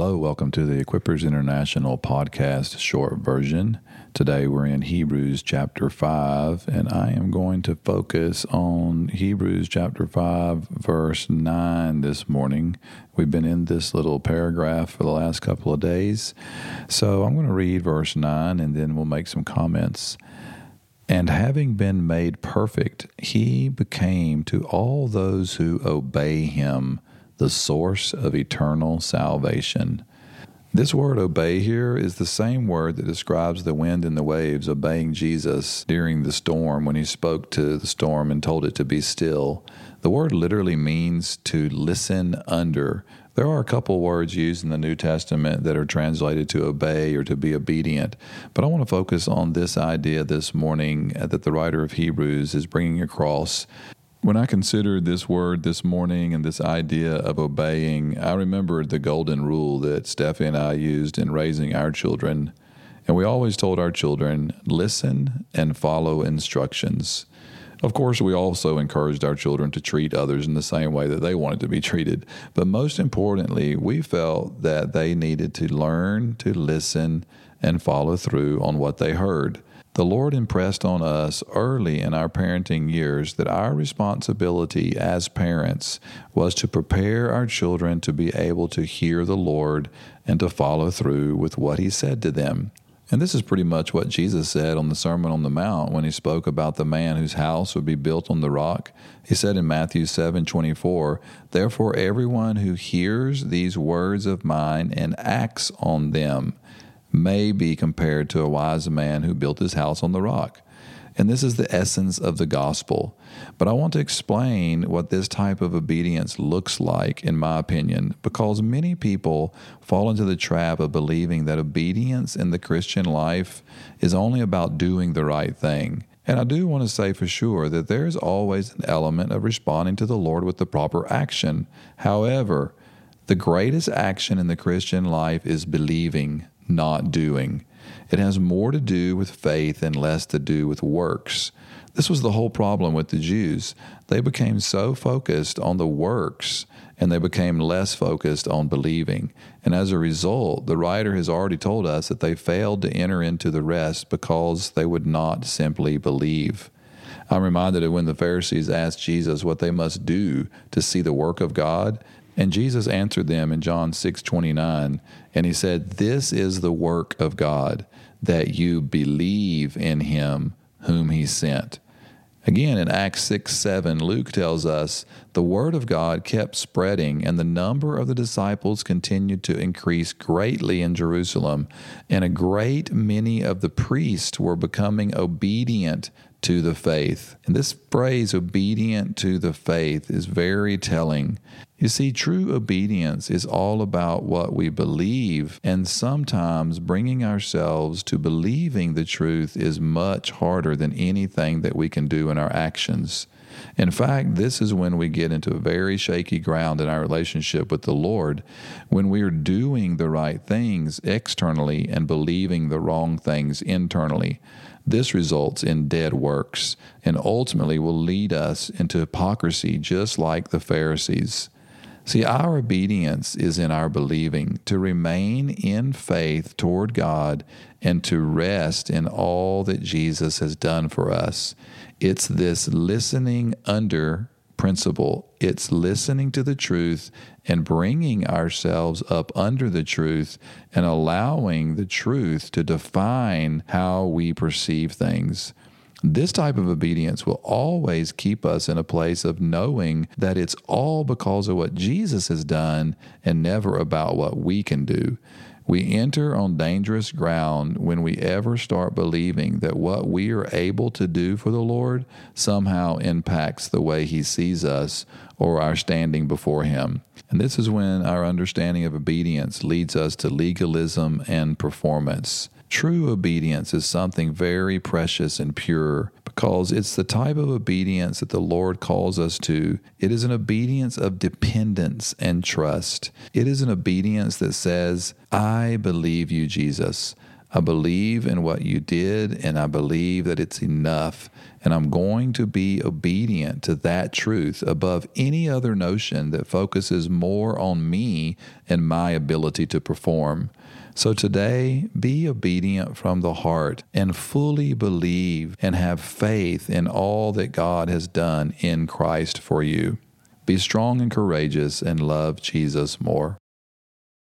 Hello, welcome to the Equippers International podcast short version. Today we're in Hebrews chapter 5, and I am going to focus on Hebrews chapter 5, verse 9 this morning. We've been in this little paragraph for the last couple of days. So I'm going to read verse 9 and then we'll make some comments. And having been made perfect, he became to all those who obey him the source of eternal salvation. This word obey here is the same word that describes the wind and the waves obeying Jesus during the storm when he spoke to the storm and told it to be still. The word literally means to listen under. There are a couple words used in the New Testament that are translated to obey or to be obedient, but I want to focus on this idea this morning that the writer of Hebrews is bringing across when I considered this word this morning and this idea of obeying, I remembered the golden rule that Steffi and I used in raising our children. And we always told our children, listen and follow instructions. Of course, we also encouraged our children to treat others in the same way that they wanted to be treated. But most importantly, we felt that they needed to learn to listen and follow through on what they heard. The Lord impressed on us early in our parenting years that our responsibility as parents was to prepare our children to be able to hear the Lord and to follow through with what He said to them. And this is pretty much what Jesus said on the Sermon on the Mount when he spoke about the man whose house would be built on the rock. He said in Matthew 7 24, Therefore, everyone who hears these words of mine and acts on them may be compared to a wise man who built his house on the rock. And this is the essence of the gospel. But I want to explain what this type of obedience looks like, in my opinion, because many people fall into the trap of believing that obedience in the Christian life is only about doing the right thing. And I do want to say for sure that there is always an element of responding to the Lord with the proper action. However, the greatest action in the Christian life is believing, not doing. It has more to do with faith and less to do with works. This was the whole problem with the Jews. They became so focused on the works and they became less focused on believing. And as a result, the writer has already told us that they failed to enter into the rest because they would not simply believe. I'm reminded of when the Pharisees asked Jesus what they must do to see the work of God, and Jesus answered them in John 6:29, and he said, "This is the work of God, that you believe in him whom he sent." Again, in Acts 6 7, Luke tells us the word of God kept spreading, and the number of the disciples continued to increase greatly in Jerusalem, and a great many of the priests were becoming obedient to the faith. And this phrase, obedient to the faith, is very telling. You see, true obedience is all about what we believe, and sometimes bringing ourselves to believing the truth is much harder than anything that we can do in our actions. In fact, this is when we get into very shaky ground in our relationship with the Lord, when we are doing the right things externally and believing the wrong things internally. This results in dead works and ultimately will lead us into hypocrisy, just like the Pharisees. See, our obedience is in our believing, to remain in faith toward God and to rest in all that Jesus has done for us. It's this listening under principle. It's listening to the truth and bringing ourselves up under the truth and allowing the truth to define how we perceive things. This type of obedience will always keep us in a place of knowing that it's all because of what Jesus has done and never about what we can do. We enter on dangerous ground when we ever start believing that what we are able to do for the Lord somehow impacts the way He sees us or our standing before Him. And this is when our understanding of obedience leads us to legalism and performance. True obedience is something very precious and pure because it's the type of obedience that the Lord calls us to. It is an obedience of dependence and trust. It is an obedience that says, I believe you, Jesus. I believe in what you did, and I believe that it's enough. And I'm going to be obedient to that truth above any other notion that focuses more on me and my ability to perform. So today, be obedient from the heart and fully believe and have faith in all that God has done in Christ for you. Be strong and courageous and love Jesus more.